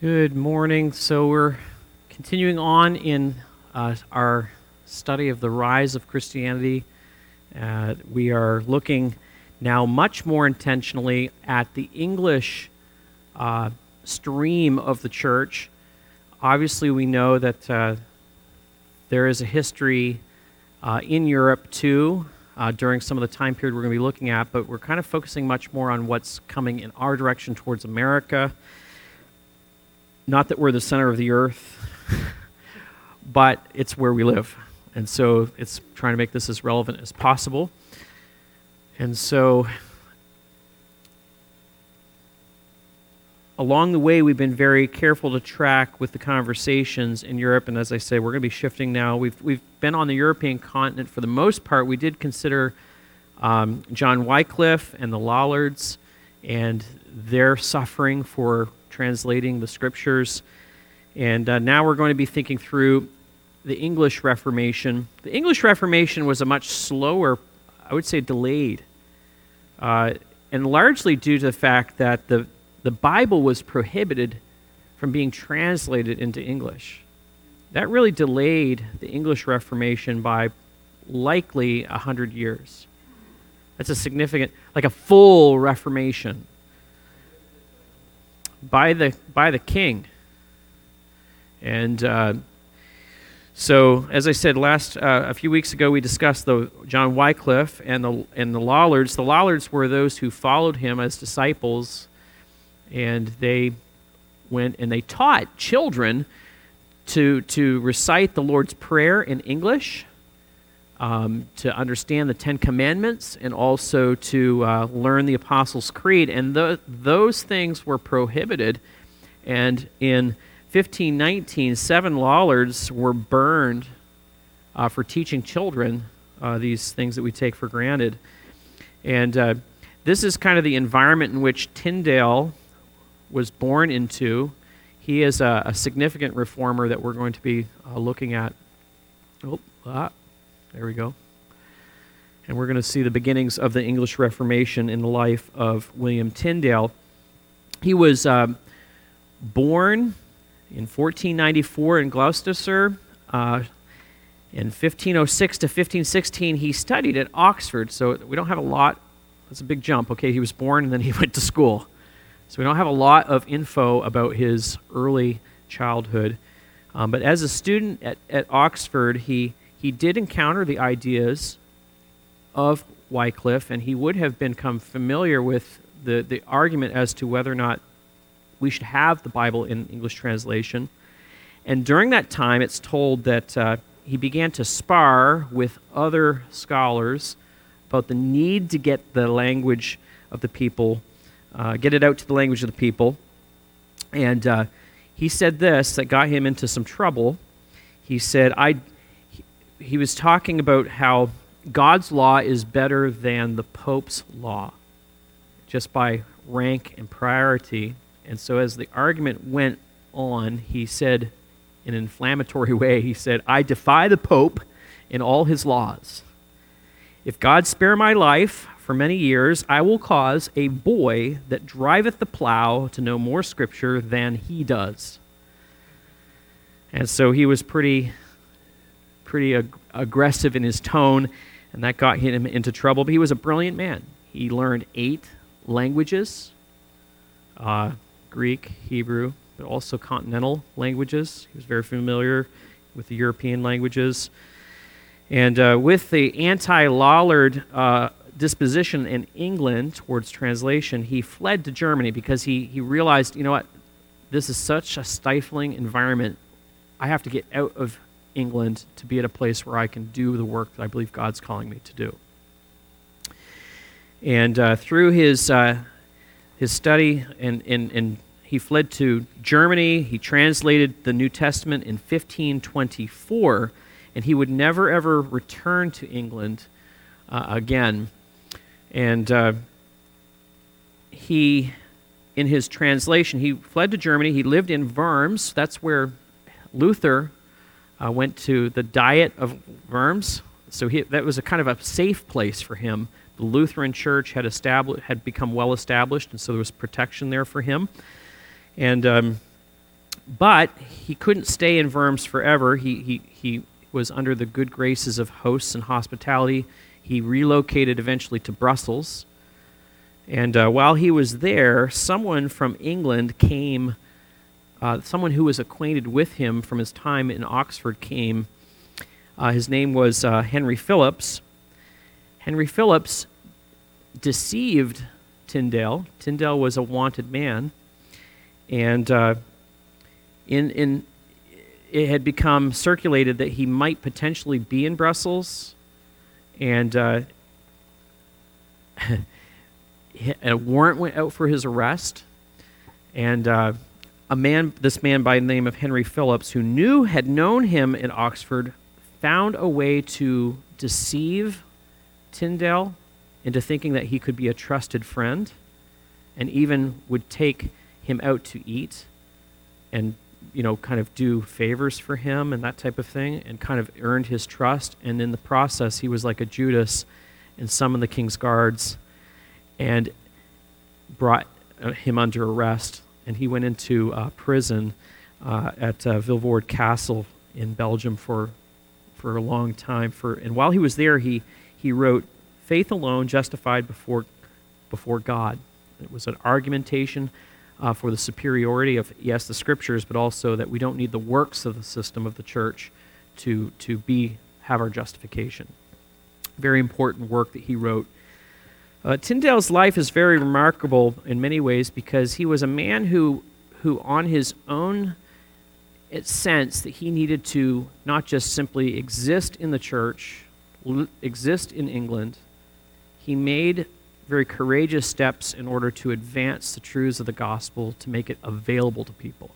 Good morning. So we're continuing on in uh, our study of the rise of Christianity. Uh, we are looking now much more intentionally at the English uh, stream of the church. Obviously, we know that uh, there is a history uh, in Europe too. Uh, during some of the time period we're going to be looking at, but we're kind of focusing much more on what's coming in our direction towards America not that we're the center of the earth, but it's where we live. And so it's trying to make this as relevant as possible. And so along the way, we've been very careful to track with the conversations in Europe. And as I say, we're going to be shifting now. We've, we've been on the European continent for the most part. We did consider um, John Wycliffe and the Lollards and their suffering for translating the scriptures. And uh, now we're going to be thinking through the English Reformation. The English Reformation was a much slower, I would say, delayed, uh, and largely due to the fact that the, the Bible was prohibited from being translated into English. That really delayed the English Reformation by likely a hundred years. That's a significant, like a full Reformation by the by the king. And uh, so, as I said last uh, a few weeks ago, we discussed the John Wycliffe and the and the Lollards. The Lollards were those who followed him as disciples, and they went and they taught children to to recite the Lord's Prayer in English um, to understand the Ten Commandments and also to uh, learn the Apostles' Creed. And those things were prohibited. And in 1519, seven Lollards were burned uh, for teaching children uh, these things that we take for granted. And uh, this is kind of the environment in which Tyndale was born into. He is a, a significant reformer that we're going to be uh, looking at. Oh, ah, there we go. And we're going to see the beginnings of the English Reformation in the life of William Tyndale. He was uh, born in 1494 in Gloucestershire. Uh, in 1506 to 1516, he studied at Oxford. So we don't have a lot. That's a big jump. Okay, he was born and then he went to school. So we don't have a lot of info about his early childhood. Um, but as a student at, at Oxford, he he did encounter the ideas of Wycliffe, and he would have become familiar with the, the argument as to whether or not we should have the Bible in English translation. And during that time, it's told that uh, he began to spar with other scholars about the need to get the language of the people, uh, get it out to the language of the people. And uh, he said this that got him into some trouble. He said, I he was talking about how God's law is better than the Pope's law, just by rank and priority. And so, as the argument went on, he said, in an inflammatory way, he said, I defy the Pope in all his laws. If God spare my life for many years, I will cause a boy that driveth the plow to know more Scripture than he does. And so he was pretty pretty ag- aggressive in his tone, and that got him into trouble. But he was a brilliant man. He learned eight languages uh, Greek, Hebrew, but also continental languages. He was very familiar with the European languages. And uh, with the anti Lollard uh, disposition in England towards translation, he fled to Germany because he, he realized, you know what, this is such a stifling environment. I have to get out of England to be at a place where I can do the work that I believe God's calling me to do. And uh, through his, uh, his study, and, and, and he fled to Germany. He translated the New Testament in 1524, and he would never ever return to England uh, again. And uh, he, in his translation, he fled to Germany. He lived in Worms. That's where Luther uh, went to the Diet of Worms. So he, that was a kind of a safe place for him. The Lutheran Church had established, had become well established, and so there was protection there for him. And um, but he couldn't stay in Worms forever. He, he, he was under the good graces of hosts and hospitality. He relocated eventually to Brussels. And uh, while he was there, someone from England came, uh, someone who was acquainted with him from his time in Oxford came. Uh, his name was uh, Henry Phillips. Henry Phillips deceived Tyndale. Tyndale was a wanted man. And uh, in, in, it had become circulated that he might potentially be in Brussels. And uh, a warrant went out for his arrest. And uh, a man, this man by the name of Henry Phillips, who knew, had known him in Oxford, found a way to deceive Tyndale into thinking that he could be a trusted friend and even would take him out to eat and you know kind of do favors for him and that type of thing and kind of earned his trust. And in the process he was like a Judas and summoned the king's guards and brought uh, him under arrest and he went into uh, prison uh, at uh, Vilvoorde Castle in Belgium for for a long time for and while he was there he he wrote faith alone justified before, before God. It was an argumentation uh, for the superiority of, yes, the scriptures, but also that we don't need the works of the system of the church to, to be, have our justification. Very important work that he wrote. Uh, Tyndale's life is very remarkable in many ways because he was a man who, who on his own sense that he needed to not just simply exist in the church, exist in England, he made very courageous steps in order to advance the truths of the gospel to make it available to people.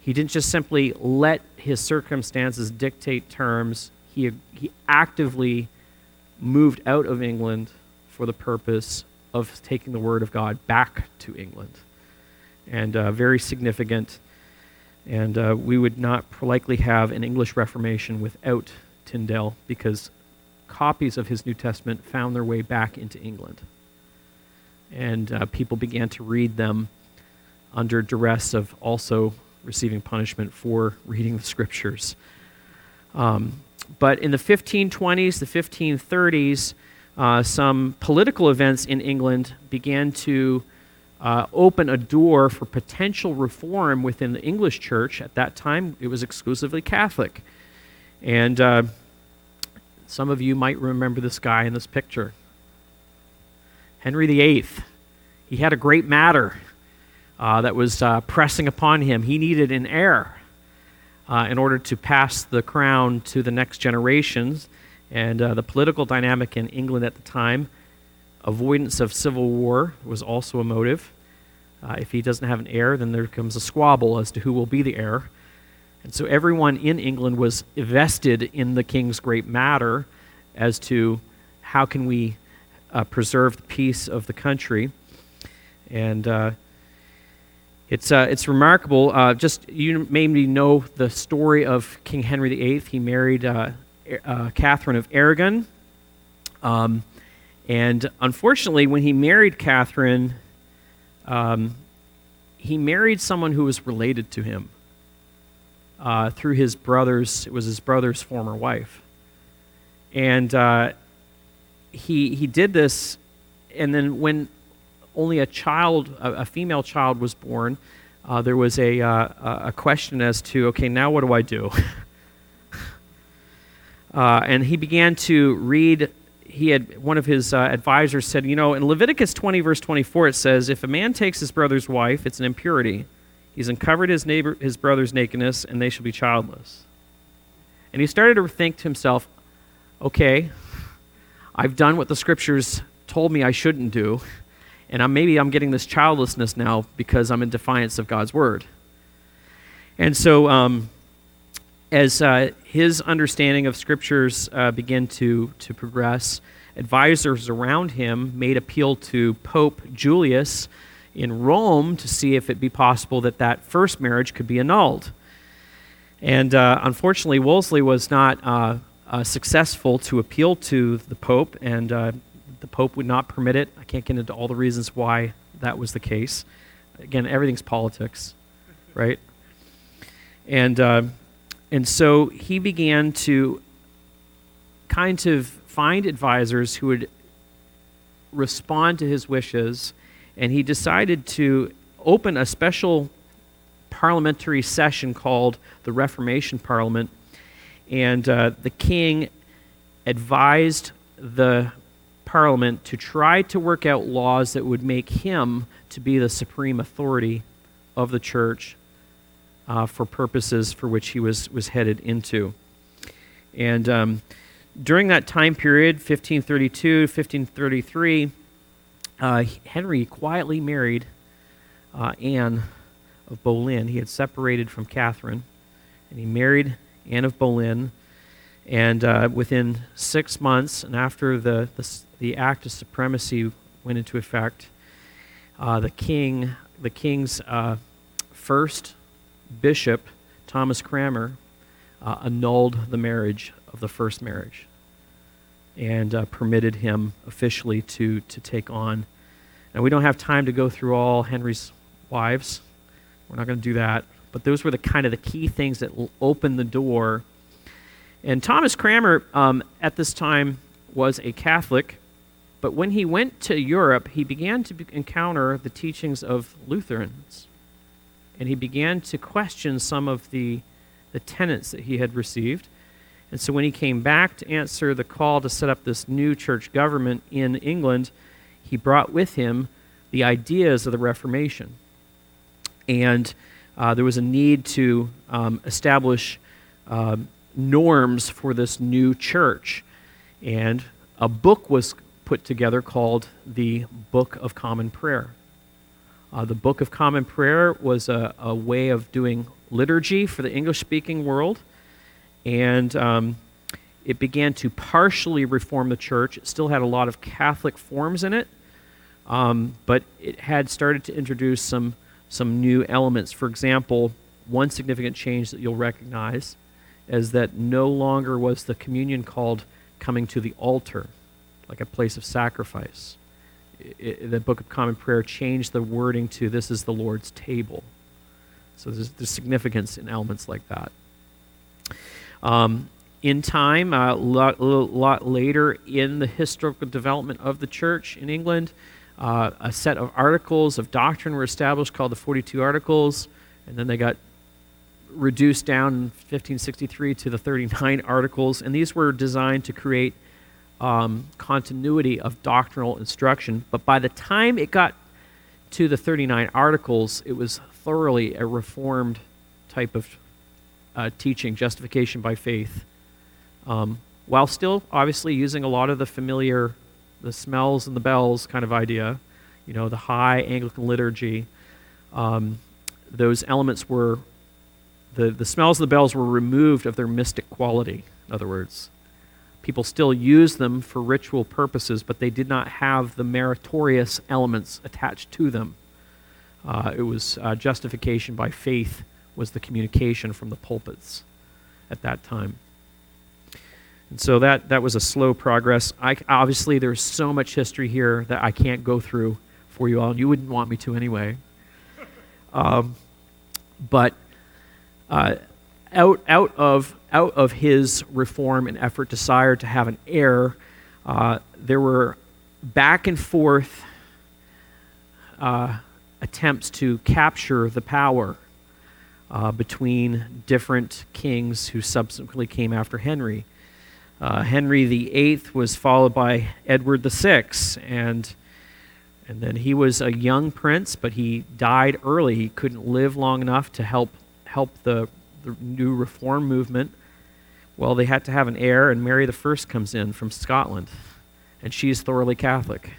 He didn't just simply let his circumstances dictate terms, he, he actively moved out of England for the purpose of taking the word of God back to England. And uh, very significant. And uh, we would not likely have an English Reformation without Tyndale because copies of his New Testament found their way back into England. And uh, people began to read them under duress of also receiving punishment for reading the scriptures. Um, but in the 1520s, the 1530s, uh, some political events in England began to uh, open a door for potential reform within the English church. At that time, it was exclusively Catholic. And uh, some of you might remember this guy in this picture Henry VIII. He had a great matter uh, that was uh, pressing upon him. He needed an heir uh, in order to pass the crown to the next generations. And uh, the political dynamic in England at the time, avoidance of civil war was also a motive. Uh, if he doesn't have an heir, then there comes a squabble as to who will be the heir. And so everyone in England was vested in the king's great matter as to how can we uh, preserve the peace of the country. And uh, it's, uh, it's remarkable. Uh, just you may maybe know the story of King Henry VIII. He married uh, Catherine of Aragon. Um, and unfortunately, when he married Catherine, um, he married someone who was related to him uh, through his brother's, it was his brother's former wife. And uh, he, he did this, and then when only a child, a, a female child was born, uh, there was a, uh, a question as to, okay, now what do I do? Uh, and he began to read he had one of his uh, advisors said, you know, in Leviticus 20 verse 24 it says, if a man takes his brother's wife, it's an impurity. He's uncovered his, neighbor, his brother's nakedness, and they shall be childless. And he started to think to himself, okay, I've done what the scriptures told me I shouldn't do, and I'm, maybe I'm getting this childlessness now because I'm in defiance of God's word. And so, um, as uh, his understanding of scriptures uh, began to, to progress, advisors around him made appeal to Pope Julius in Rome to see if it be possible that that first marriage could be annulled. And uh, unfortunately, Wolsey was not uh, uh, successful to appeal to the Pope, and uh, the Pope would not permit it. I can't get into all the reasons why that was the case. Again, everything's politics, right? And, and so he began to kind of find advisors who would respond to his wishes, and he decided to open a special parliamentary session called the Reformation Parliament. And uh, the king advised the parliament to try to work out laws that would make him to be the supreme authority of the church uh, for purposes for which he was, was headed into. And um, during that time period, 1532 1533, uh, Henry quietly married uh, Anne of Boleyn. He had separated from Catherine, and he married Anne of Boleyn. And uh, within six months, and after the, the, the, Act of Supremacy went into effect, uh, the king, the king's uh, first bishop, Thomas Cranmer, uh, annulled the marriage of the first marriage and uh, permitted him officially to, to take on. And we don't have time to go through all Henry's wives. We're not going to do that. But those were the kind of the key things that opened the door. And Thomas Cranmer, um, at this time, was a Catholic. But when he went to Europe, he began to encounter the teachings of Lutherans. And he began to question some of the, the tenets that he had received. And so when he came back to answer the call to set up this new church government in England, he brought with him the ideas of the Reformation. And uh, there was a need to um, establish uh, norms for this new church. And a book was put together called the Book of Common Prayer. Uh, the Book of Common Prayer was a, a way of doing liturgy for the English speaking world and um, it began to partially reform the church. It still had a lot of Catholic forms in it, um, but it had started to introduce some, some new elements. For example, one significant change that you'll recognize is that no longer was the communion called coming to the altar, like a place of sacrifice. It, the Book of Common Prayer changed the wording to this is the Lord's table. So there's, there's significance in elements like that. Um, in time, a uh, lot, lot, later in the historical development of the church in England, uh, a set of articles of doctrine were established called the 42 Articles, and then they got reduced down in 1563 to the 39 Articles, and these were designed to create um, continuity of doctrinal instruction. But by the time it got to the 39 Articles, it was thoroughly a reformed type of uh, teaching, justification by faith, um, while still obviously using a lot of the familiar, the smells and the bells kind of idea, you know, the high Anglican liturgy. Um, those elements were, the, the smells and the bells were removed of their mystic quality, in other words. People still used them for ritual purposes, but they did not have the meritorious elements attached to them. Uh, it was uh, justification by faith was the communication from the pulpits at that time. And so that, that was a slow progress. I, obviously, there's so much history here that I can't go through for you all. And you wouldn't want me to anyway. Um, but uh, out, out, of, out of his reform and effort, desire to have an heir, uh, there were back and forth uh, attempts to capture the power uh, between different kings who subsequently came after Henry. Uh, Henry VIII was followed by Edward VI, and, and then he was a young prince, but he died early. He couldn't live long enough to help, help the, the new reform movement. Well, they had to have an heir, and Mary I comes in from Scotland, and she's thoroughly Catholic.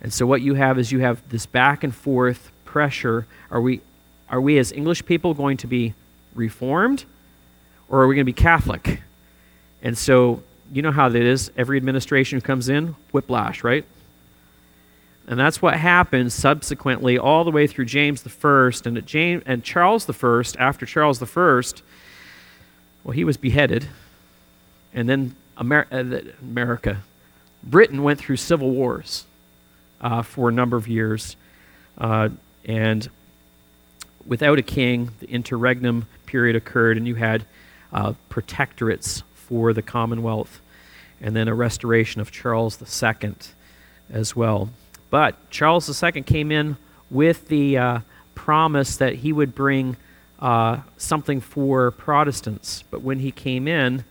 And so what you have is you have this back and forth pressure. Are we are we as English people going to be reformed or are we going to be Catholic? And so, you know how that is. Every administration comes in, whiplash, right? And that's what happened subsequently all the way through James I and, James, and Charles I. After Charles I, well, he was beheaded. And then Amer- uh, America, Britain went through civil wars uh, for a number of years. Uh, and without a king, the interregnum period occurred, and you had uh, protectorates for the Commonwealth, and then a restoration of Charles II as well. But Charles II came in with the uh, promise that he would bring uh, something for Protestants. But when he came in,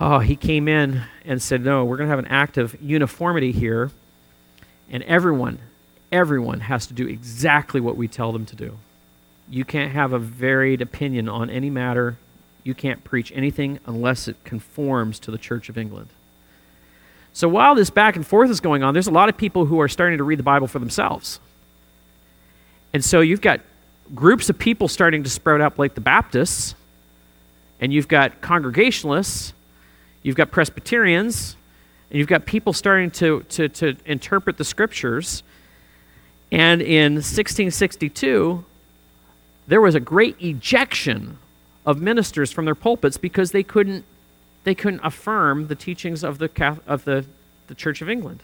oh, he came in and said, No, we're going to have an act of uniformity here, and everyone, everyone has to do exactly what we tell them to do. You can't have a varied opinion on any matter. You can't preach anything unless it conforms to the Church of England. So while this back and forth is going on, there's a lot of people who are starting to read the Bible for themselves. And so you've got groups of people starting to sprout up like the Baptists, and you've got Congregationalists, you've got Presbyterians, and you've got people starting to, to, to interpret the scriptures. And in 1662, there was a great ejection of ministers from their pulpits because they couldn't, they couldn't affirm the teachings of, the, of the, the Church of England.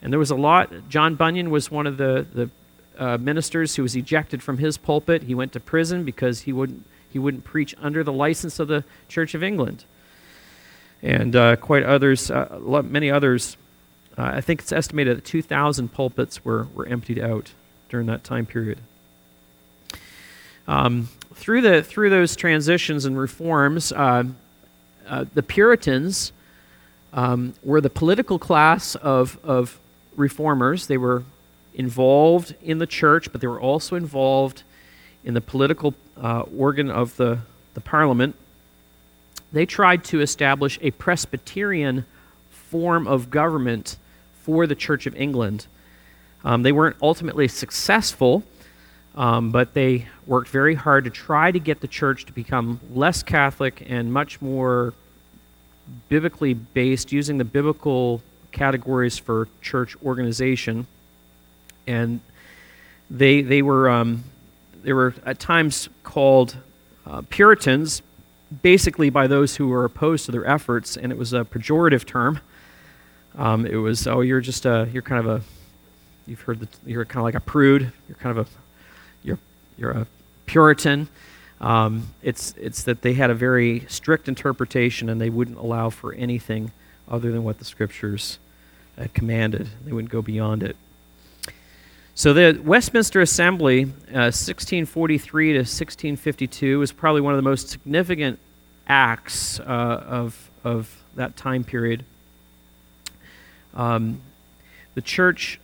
And there was a lot. John Bunyan was one of the, the uh, ministers who was ejected from his pulpit. He went to prison because he wouldn't, he wouldn't preach under the license of the Church of England. And uh, quite others, uh, many others, uh, I think it's estimated that 2,000 pulpits were, were emptied out during that time period. Um, through, the, through those transitions and reforms, uh, the Puritans um, were the political class of, of reformers. They were involved in the church, but they were also involved in the political uh, organ of the, the parliament. They tried to establish a Presbyterian form of government for the Church of England. Um, they weren't ultimately successful, um, but they worked very hard to try to get the church to become less Catholic and much more biblically based, using the biblical categories for church organization and they they were um, they were at times called uh, Puritans, basically by those who were opposed to their efforts, and it was a pejorative term. Um, it was oh you're just a you're kind of a you've heard that you're kind of like a prude. You're kind of a you're a Puritan. Um, it's it's that they had a very strict interpretation and they wouldn't allow for anything other than what the scriptures uh, commanded. They wouldn't go beyond it. So the Westminster Assembly, uh, 1643 to 1652, was probably one of the most significant acts uh, of, of that time period. Um, the Church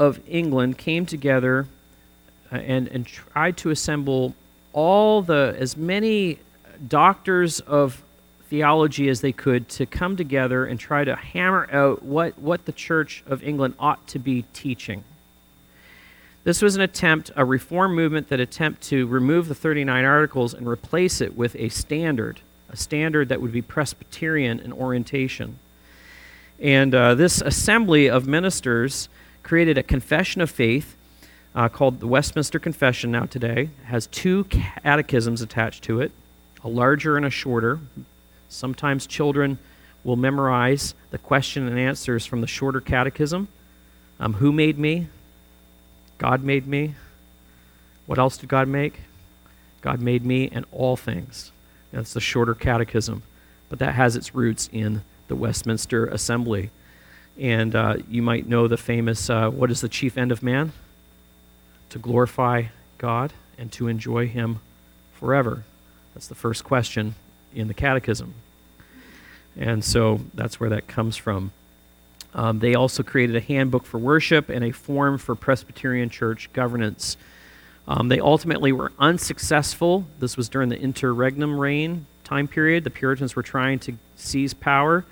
of England came together and, and tried to assemble all the as many doctors of theology as they could to come together and try to hammer out what, what the Church of England ought to be teaching. This was an attempt, a reform movement that attempt to remove the 39 articles and replace it with a standard, a standard that would be Presbyterian in orientation. And uh, this assembly of ministers created a confession of faith uh, called the Westminster Confession now today. It has two catechisms attached to it, a larger and a shorter. Sometimes children will memorize the question and answers from the shorter catechism. Um, who made me? God made me. What else did God make? God made me and all things. That's the shorter catechism, but that has its roots in the Westminster Assembly. And uh, you might know the famous uh, What is the chief end of man? To glorify God and to enjoy Him forever. That's the first question in the catechism. And so that's where that comes from. Um, they also created a handbook for worship and a form for Presbyterian church governance. Um, they ultimately were unsuccessful. This was during the interregnum reign time period. The Puritans were trying to seize power,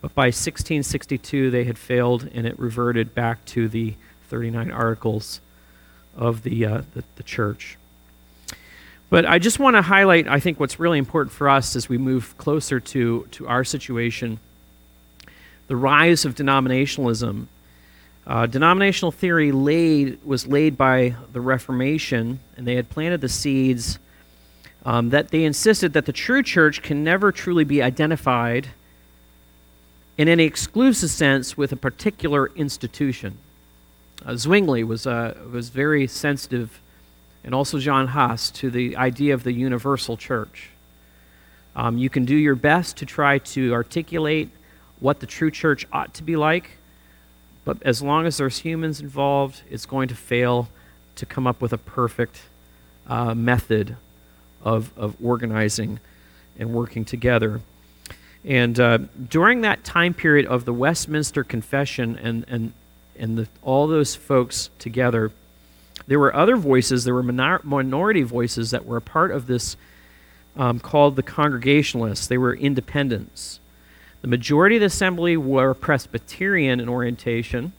but by 1662 they had failed and it reverted back to the 39 articles of the, uh, the, the church. But I just want to highlight, I think, what's really important for us as we move closer to, to our situation the rise of denominationalism. Uh, denominational theory laid, was laid by the Reformation, and they had planted the seeds um, that they insisted that the true church can never truly be identified in any exclusive sense with a particular institution. Uh, Zwingli was, uh, was very sensitive and also John Huss to the idea of the universal church. Um, you can do your best to try to articulate what the true church ought to be like, but as long as there's humans involved, it's going to fail to come up with a perfect uh, method of, of organizing and working together. And uh, during that time period of the Westminster Confession and, and, and the, all those folks together, there were other voices, there were minor- minority voices that were a part of this um, called the Congregationalists. They were independents. The majority of the assembly were Presbyterian in orientation,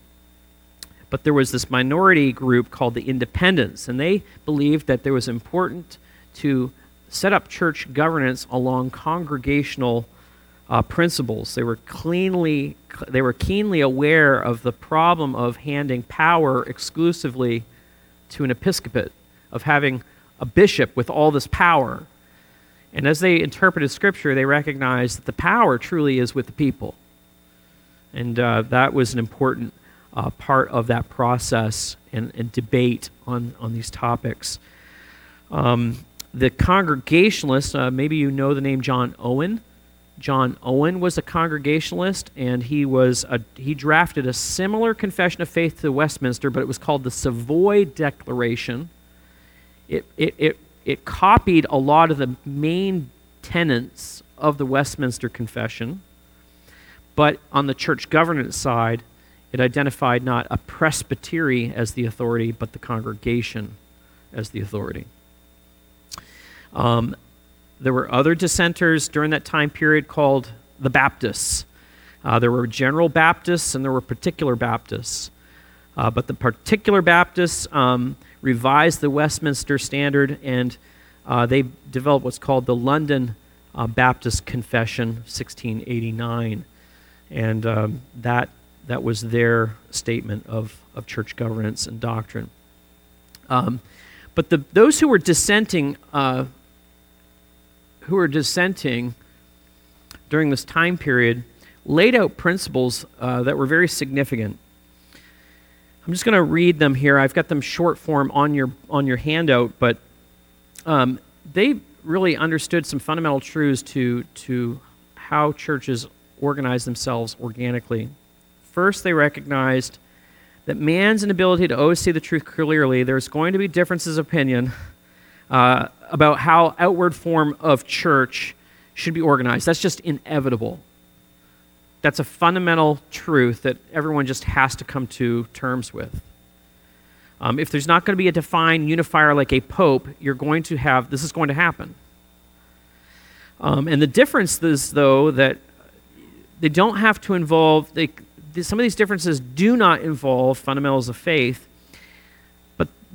but there was this minority group called the Independents, and they believed that there was important to set up church governance along congregational uh, principles. They were cleanly, they were keenly aware of the problem of handing power exclusively to an episcopate, of having a bishop with all this power. And as they interpreted Scripture, they recognized that the power truly is with the people. And uh, that was an important uh, part of that process and, and, debate on, on these topics. Um, the Congregationalists, uh, maybe you know the name John Owen. John Owen was a Congregationalist, and he was a, he drafted a similar confession of faith to Westminster, but it was called the Savoy Declaration. It, it, it it copied a lot of the main tenets of the Westminster Confession, but on the church governance side, it identified not a presbytery as the authority, but the congregation as the authority. Um, there were other dissenters during that time period called the Baptists. Uh, there were general Baptists and there were particular Baptists. Uh, but the particular Baptists um, revised the Westminster Standard and uh, they developed what's called the London uh, Baptist Confession, 1689. And um, that, that was their statement of, of church governance and doctrine. Um, but the, those who were dissenting, uh, who were dissenting during this time period, laid out principles uh, that were very significant. I'm just going to read them here. I've got them short form on your on your handout, but um, they really understood some fundamental truths to to how churches organize themselves organically. First, they recognized that man's inability to always see the truth clearly, there's going to be differences of opinion uh, about how outward form of church should be organized. That's just inevitable. That's a fundamental truth that everyone just has to come to terms with. Um, if there's not going to be a defined unifier like a pope, you're going to have this is going to happen. Um, and the difference is, though, that they don't have to involve, they, some of these differences do not involve fundamentals of faith,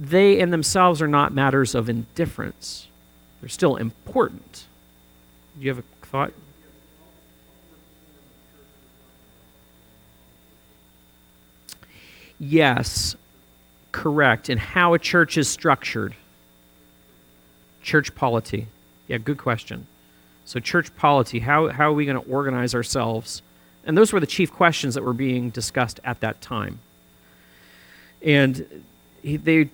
they in themselves are not matters of indifference. They're still important. Do you have a thought? Yes, correct. And how a church is structured. Church polity. Yeah, good question. So, church polity, how, how are we going to organize ourselves? And those were the chief questions that were being discussed at that time. And he, they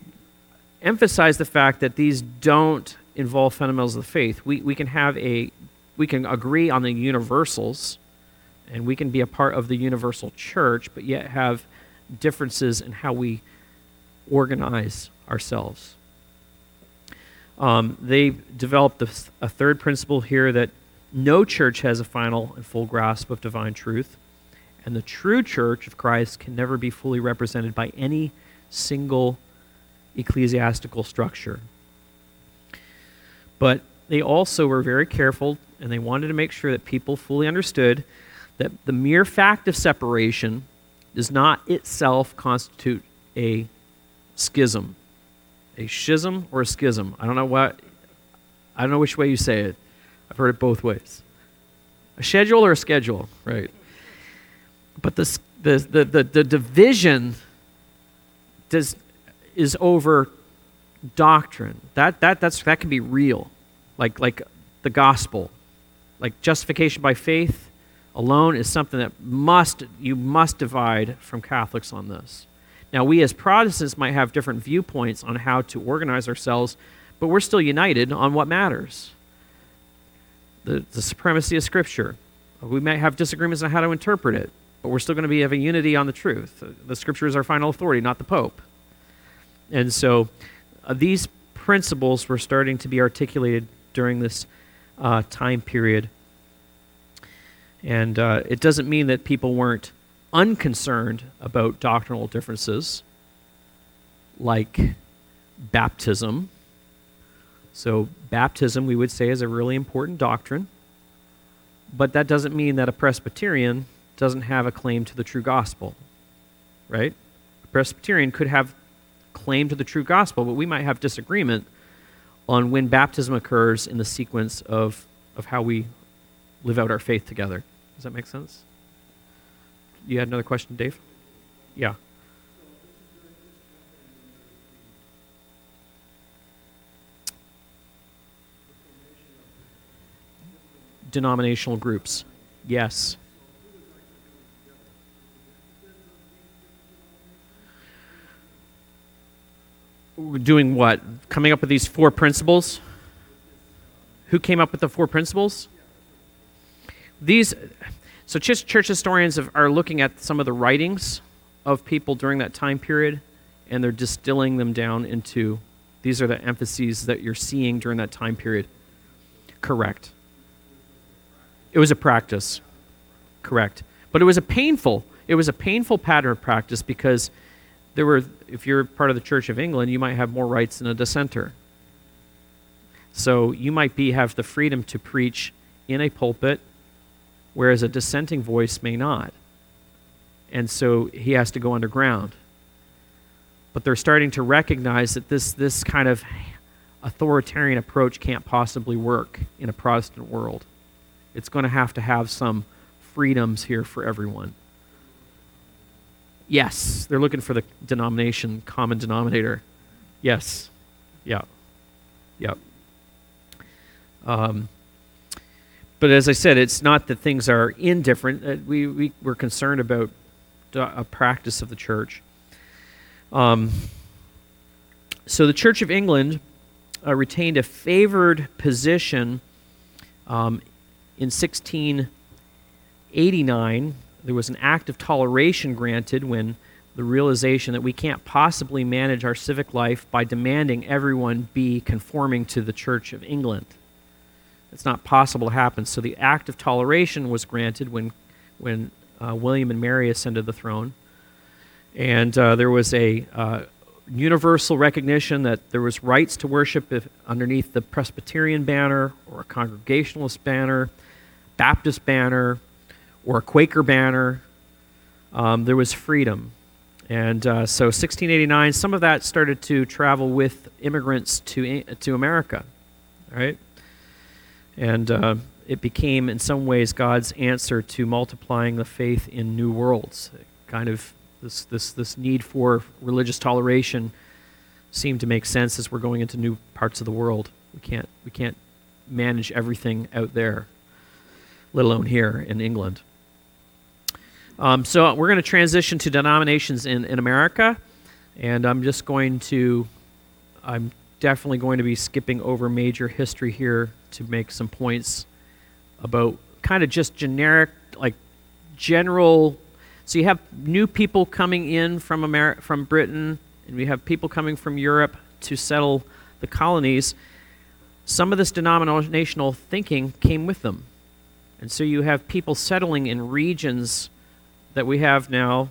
emphasize the fact that these don't involve fundamentals of the faith. We, we can have a, we can agree on the universals, and we can be a part of the universal church, but yet have differences in how we organize ourselves. Um, they developed a, a third principle here that no church has a final and full grasp of divine truth, and the true church of Christ can never be fully represented by any single ecclesiastical structure. But they also were very careful and they wanted to make sure that people fully understood that the mere fact of separation does not itself constitute a schism. A schism or a schism. I don't know what I don't know which way you say it. I've heard it both ways. A schedule or a schedule, right? But the the the the, the division does is over doctrine. That that that's that can be real. Like like the gospel. Like justification by faith alone is something that must you must divide from Catholics on this. Now, we as Protestants might have different viewpoints on how to organize ourselves, but we're still united on what matters the, the supremacy of Scripture. We might have disagreements on how to interpret it, but we're still going to be having unity on the truth. The Scripture is our final authority, not the Pope. And so uh, these principles were starting to be articulated during this uh, time period. And uh, it doesn't mean that people weren't unconcerned about doctrinal differences like baptism. So, baptism, we would say, is a really important doctrine, but that doesn't mean that a Presbyterian doesn't have a claim to the true gospel, right? A Presbyterian could have claim to the true gospel, but we might have disagreement on when baptism occurs in the sequence of, of how we live out our faith together. Does that make sense? You had another question, Dave? Yeah. Denominational groups. Yes. Doing what? Coming up with these four principles? Who came up with the four principles? These so church, church historians have, are looking at some of the writings of people during that time period, and they're distilling them down into these are the emphases that you're seeing during that time period. Correct. It was a practice. Correct. But it was a painful, it was a painful pattern of practice because there were, if you're part of the Church of England, you might have more rights than a dissenter. So you might be have the freedom to preach in a pulpit whereas a dissenting voice may not. And so he has to go underground. But they're starting to recognize that this, this kind of authoritarian approach can't possibly work in a Protestant world. It's going to have to have some freedoms here for everyone. Yes, they're looking for the denomination, common denominator. Yes. Yeah. Yeah. Um, but as I said, it's not that things are indifferent. Uh, we, we, we're concerned about a practice of the church. Um, so the Church of England uh, retained a favored position um, in 1689. There was an act of toleration granted when the realization that we can't possibly manage our civic life by demanding everyone be conforming to the Church of England. It's not possible to happen. So the act of toleration was granted when, when uh, William and Mary ascended the throne. And uh, there was a uh, universal recognition that there was rights to worship if, underneath the Presbyterian banner or a Congregationalist banner, Baptist banner, or a Quaker banner. Um, there was freedom. And uh, so 1689, some of that started to travel with immigrants to, to America, right? And uh, it became, in some ways, God's answer to multiplying the faith in new worlds. Kind of this, this, this need for religious toleration seemed to make sense as we're going into new parts of the world. We can't, we can't manage everything out there, let alone here in England. Um, so we're going to transition to denominations in, in America, and I'm just going to, I'm definitely going to be skipping over major history here to make some points about kind of just generic, like general. So you have new people coming in from America, from Britain, and we have people coming from Europe to settle the colonies. Some of this denominational thinking came with them. And so you have people settling in regions that we have now.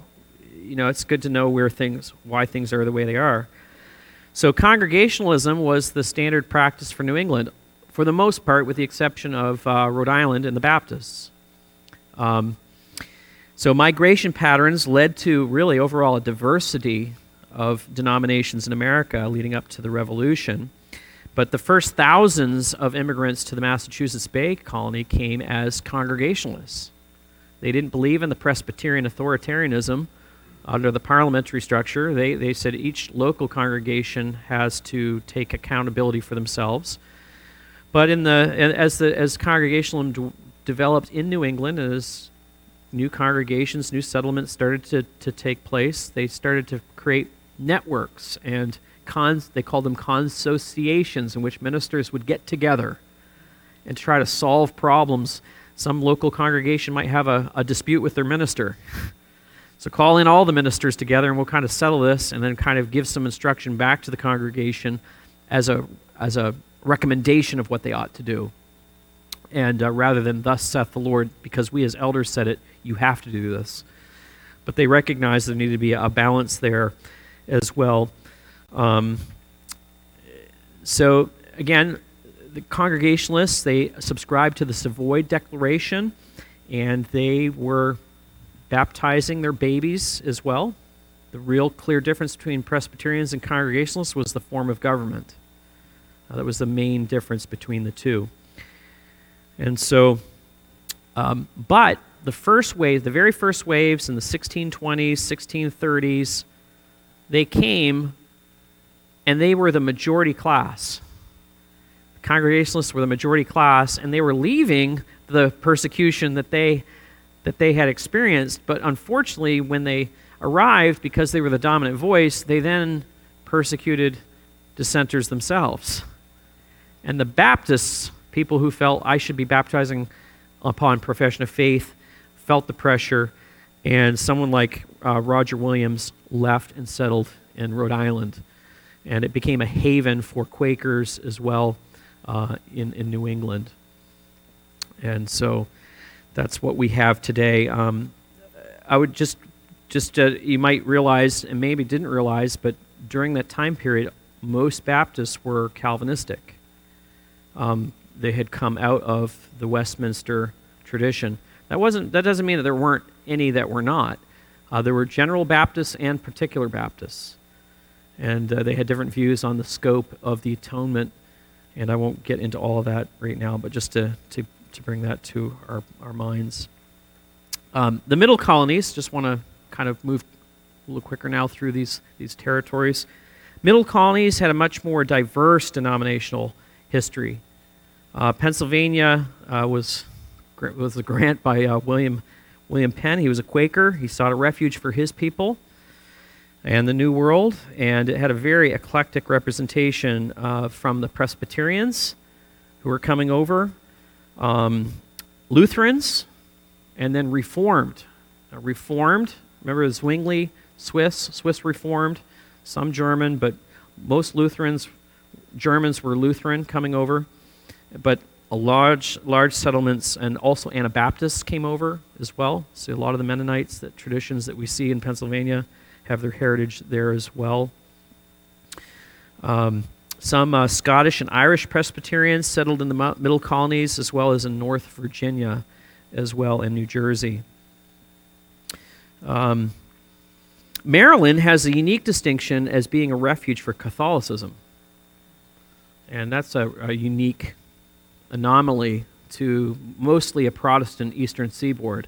You know, it's good to know where things, why things are the way they are. So congregationalism was the standard practice for New England, for the most part, with the exception of uh, Rhode Island and the Baptists. Um, so migration patterns led to really overall a diversity of denominations in America leading up to the Revolution. But the first thousands of immigrants to the Massachusetts Bay Colony came as Congregationalists. They didn't believe in the Presbyterian authoritarianism under the parliamentary structure, they, they said each local congregation has to take accountability for themselves. But in the, as, the, as congregationalism d- developed in New England, as new congregations, new settlements started to, to take place. They started to create networks and cons, they called them consociations in which ministers would get together and try to solve problems. Some local congregation might have a, a dispute with their minister. So call in all the ministers together and we'll kind of settle this and then kind of give some instruction back to the congregation as a, as a recommendation of what they ought to do. And uh, rather than, thus saith the Lord, because we as elders said it, you have to do this. But they recognize there needed to be a balance there as well. Um, so, again, the Congregationalists, they subscribed to the Savoy Declaration, and they were baptizing their babies as well. The real clear difference between Presbyterians and Congregationalists was the form of government. Uh, that was the main difference between the two. And so, um, but the first wave, the very first waves in the 1620s, 1630s, they came and they were the majority class. Congregationalists were the majority class, and they were leaving the persecution that they that they had experienced. But unfortunately, when they arrived, because they were the dominant voice, they then persecuted dissenters themselves. And the Baptists, people who felt I should be baptizing upon profession of faith, felt the pressure, and someone like uh, Roger Williams left and settled in Rhode Island. And it became a haven for Quakers as well uh, in, in New England. And so that's what we have today. Um, I would just, just uh, you might realize, and maybe didn't realize, but during that time period, most Baptists were Calvinistic. Um, they had come out of the Westminster tradition. That wasn't. That doesn't mean that there weren't any that were not. Uh, there were general Baptists and particular Baptists, and uh, they had different views on the scope of the atonement. And I won't get into all of that right now, but just to, to to bring that to our, our minds. Um, the middle colonies, just want to kind of move a little quicker now through these, these territories. Middle colonies had a much more diverse denominational history. Uh, Pennsylvania uh, was, was a grant by uh, William, William Penn. He was a Quaker. He sought a refuge for his people and the New World, and it had a very eclectic representation uh, from the Presbyterians who were coming over um, Lutherans, and then Reformed. Now, Reformed, remember Zwingli, Swiss, Swiss Reformed, some German, but most Lutherans, Germans were Lutheran coming over. But a large, large settlements and also Anabaptists came over as well. So a lot of the Mennonites, that traditions that we see in Pennsylvania, have their heritage there as well. Um, some uh, Scottish and Irish Presbyterians settled in the middle colonies as well as in North Virginia, as well in New Jersey. Um, Maryland has a unique distinction as being a refuge for Catholicism. And that's a, a unique anomaly to mostly a Protestant eastern seaboard.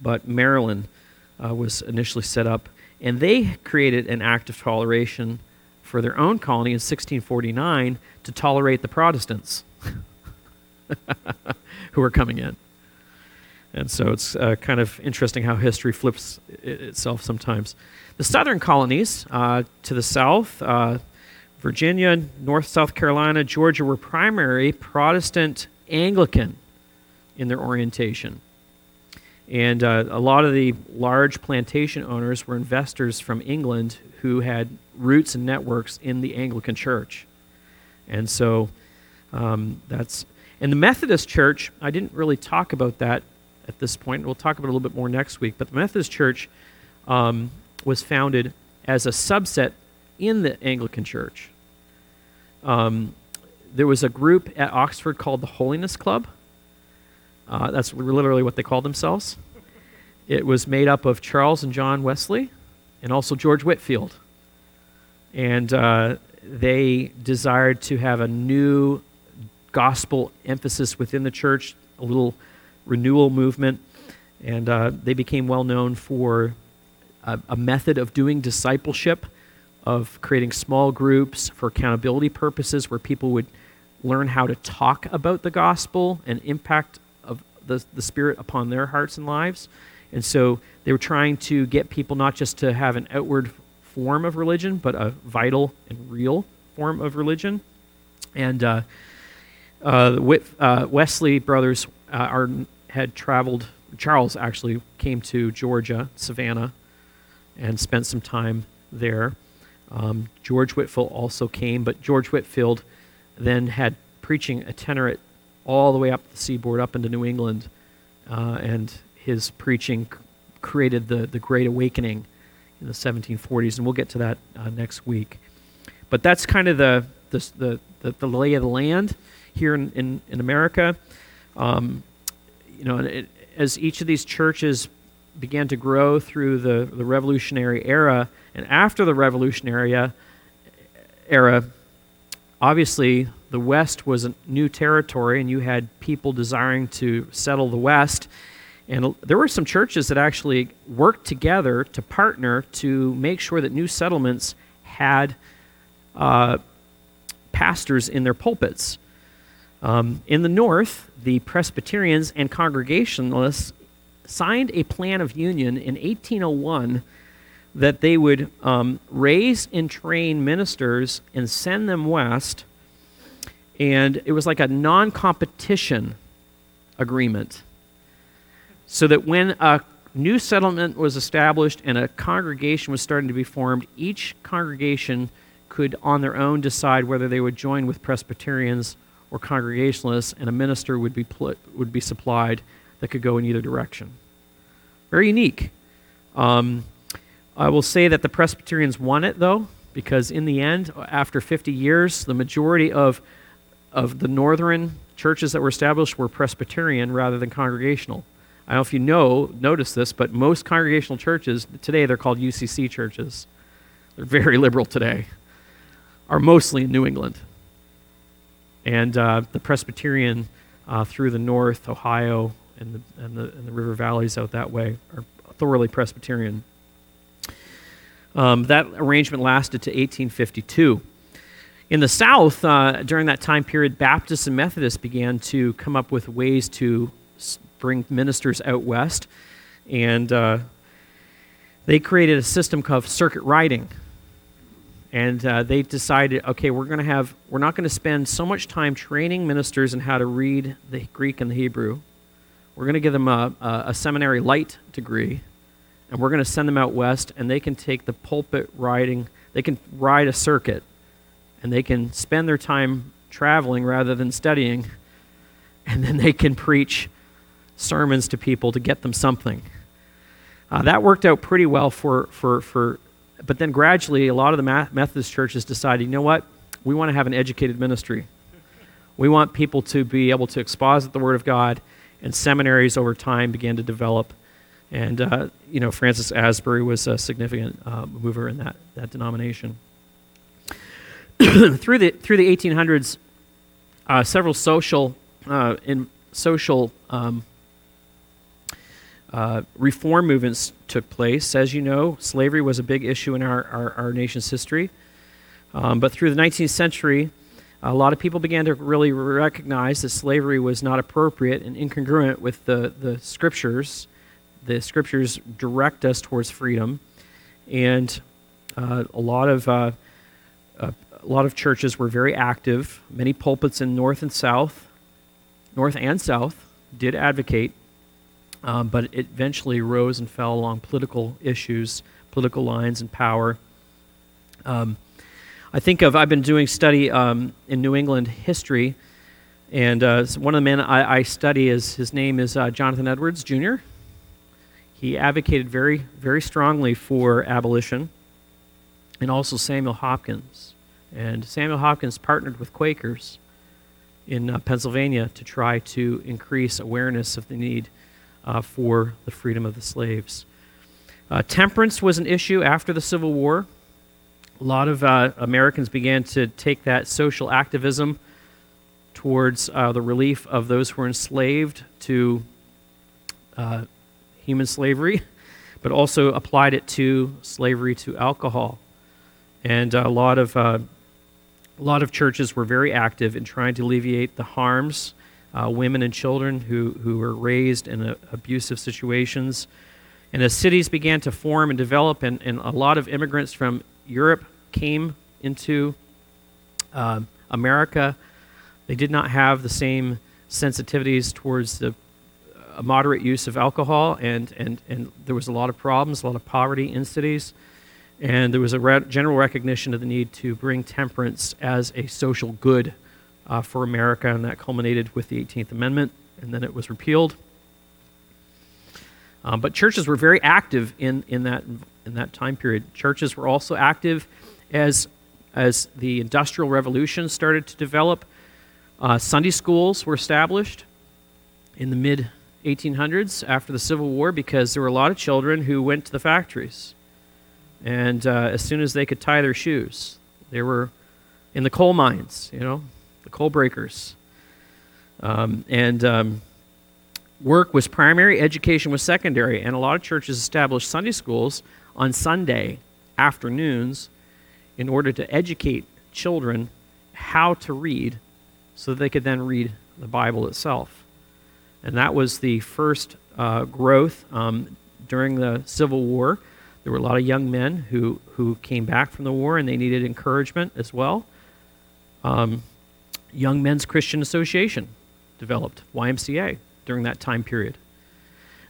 But Maryland uh, was initially set up, and they created an act of toleration for their own colony in 1649 to tolerate the Protestants who were coming in. And so it's uh, kind of interesting how history flips itself sometimes. The southern colonies uh, to the south, uh, Virginia, North South Carolina, Georgia, were primary Protestant Anglican in their orientation. And uh, a lot of the large plantation owners were investors from England who had roots and networks in the Anglican Church. And so um, that's. And the Methodist Church, I didn't really talk about that at this point. We'll talk about it a little bit more next week. But the Methodist Church um, was founded as a subset in the Anglican Church. Um, there was a group at Oxford called the Holiness Club. Uh, that's literally what they called themselves. It was made up of Charles and John Wesley and also George Whitefield. And uh, they desired to have a new gospel emphasis within the church, a little renewal movement. And uh, they became well known for a, a method of doing discipleship, of creating small groups for accountability purposes where people would learn how to talk about the gospel and impact the, the Spirit upon their hearts and lives. And so they were trying to get people not just to have an outward form of religion, but a vital and real form of religion. And uh, uh, the uh, Wesley brothers uh, are, had traveled, Charles actually came to Georgia, Savannah, and spent some time there. Um, George Whitefield also came, but George Whitefield then had preaching itinerant all the way up the seaboard, up into New England, uh, and his preaching created the, the Great Awakening in the 1740s, and we'll get to that uh, next week. But that's kind of the, the, the, the, lay of the land here in, in, in America. Um, you know, it, as each of these churches began to grow through the, the Revolutionary era, and after the Revolutionary era, obviously the West was a new territory, and you had people desiring to settle the West. And there were some churches that actually worked together to partner to make sure that new settlements had uh, pastors in their pulpits. Um, in the North, the Presbyterians and Congregationalists signed a plan of union in 1801 that they would um, raise and train ministers and send them west. And it was like a non competition agreement. So that when a new settlement was established and a congregation was starting to be formed, each congregation could on their own decide whether they would join with Presbyterians or Congregationalists, and a minister would be, pl- would be supplied that could go in either direction. Very unique. Um, I will say that the Presbyterians won it, though, because in the end, after 50 years, the majority of, of the northern churches that were established were Presbyterian rather than congregational. I don't know if you know, notice this, but most congregational churches today, they're called UCC churches. They're very liberal today, are mostly in New England. And uh, the Presbyterian uh, through the north, Ohio, and the, and, the, and the river valleys out that way are thoroughly Presbyterian. Um, that arrangement lasted to 1852. In the South, uh, during that time period, Baptists and Methodists began to come up with ways to bring ministers out west. And uh, they created a system called circuit riding. And uh, they decided, okay, we're going to have, we're not going to spend so much time training ministers in how to read the Greek and the Hebrew. We're going to give them a, a, a seminary light degree, and we're going to send them out west, and they can take the pulpit riding, they can ride a circuit, and they can spend their time traveling rather than studying, and then they can preach sermons to people to get them something. Uh, that worked out pretty well for, for, for, but then gradually a lot of the Methodist churches decided, you know what, we want to have an educated ministry. We want people to be able to exposit the Word of God and seminaries over time began to develop. And, uh, you know, Francis Asbury was a significant uh, mover in that, that denomination. through, the, through the 1800s, uh, several social, uh, in social um, uh, reform movements took place. As you know, slavery was a big issue in our, our, our nation's history. Um, but through the 19th century, a lot of people began to really recognize that slavery was not appropriate and incongruent with the, the scriptures. The scriptures direct us towards freedom, and uh, a lot of uh, a lot of churches were very active. Many pulpits in North and South, North and South, did advocate, um, but it eventually rose and fell along political issues, political lines, and power. Um, I think of, I've been doing study um, in New England history, and uh, one of the men I, I, study is, his name is uh, Jonathan Edwards Jr. He advocated very, very strongly for abolition, and also Samuel Hopkins. And Samuel Hopkins partnered with Quakers in uh, Pennsylvania to try to increase awareness of the need uh, for the freedom of the slaves. Uh, temperance was an issue after the Civil War a lot of uh, Americans began to take that social activism towards uh, the relief of those who were enslaved to uh, human slavery, but also applied it to slavery to alcohol. And a lot of a lot of churches were very active in trying to alleviate the harms uh, women and children who, who were raised in uh, abusive situations And as cities began to form and develop, and, and a lot of immigrants from Europe came into uh, America, they did not have the same sensitivities towards the uh, moderate use of alcohol, and, and, and there was a lot of problems, a lot of poverty in cities. And there was a re- general recognition of the need to bring temperance as a social good uh, for America, and that culminated with the 18th Amendment, and then it was repealed. Um, but churches were very active in, in, that, in that time period. Churches were also active as, as the Industrial Revolution started to develop. Uh, Sunday schools were established in the mid 1800s after the Civil War because there were a lot of children who went to the factories. And uh, as soon as they could tie their shoes, they were in the coal mines, you know, the coal breakers. Um, and um, work was primary, education was secondary. And a lot of churches established Sunday schools on Sunday afternoons in order to educate children how to read so that they could then read the Bible itself. And that was the first uh, growth um, during the Civil War. There were a lot of young men who, who came back from the war and they needed encouragement as well. Um, Young Men's Christian Association developed, YMCA, during that time period.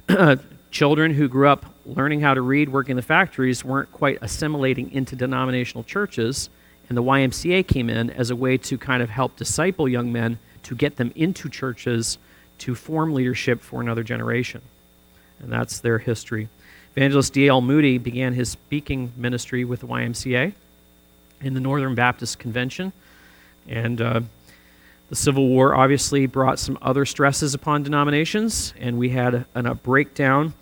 Children who grew up learning how to read, working in the factories, weren't quite assimilating into denominational churches, and the YMCA came in as a way to kind of help disciple young men to get them into churches to form leadership for another generation. And that's their history. Evangelist D.L. Moody began his speaking ministry with the YMCA in the Northern Baptist Convention. And uh, the Civil War obviously brought some other stresses upon denominations, and we had a, a breakdown,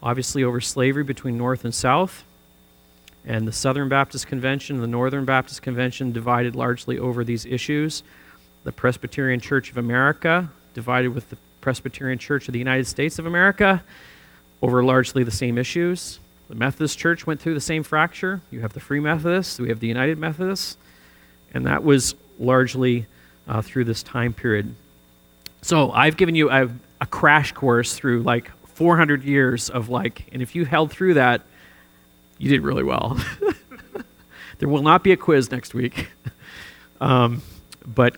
obviously, over slavery between North and South. And the Southern Baptist Convention and the Northern Baptist Convention divided largely over these issues. The Presbyterian Church of America divided with the Presbyterian Church of the United States of America over largely the same issues. The Methodist Church went through the same fracture. You have the Free Methodists, we have the United Methodists, and that was largely uh, through this time period. So I've given you a, a crash course through like 400 years of like, and if you held through that, you did really well. there will not be a quiz next week. Um, but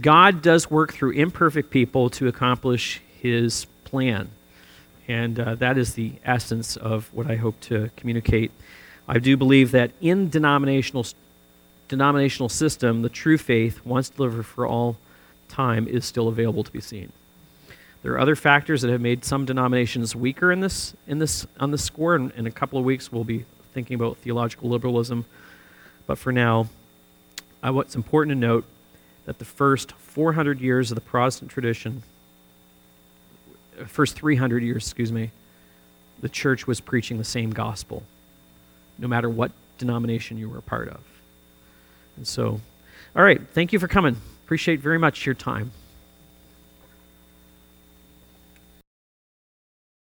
God does work through imperfect people to accomplish his plan. And uh, that is the essence of what I hope to communicate. I do believe that in denominational denominational system, the true faith, once delivered for all time, is still available to be seen. There are other factors that have made some denominations weaker in this, in this, on this score. and in a couple of weeks, we'll be thinking about theological liberalism. But for now, I, what's important to note that the first 400 years of the Protestant tradition, first 300 years, excuse me, the church was preaching the same gospel, no matter what denomination you were a part of. And so, all right, thank you for coming. Appreciate very much your time.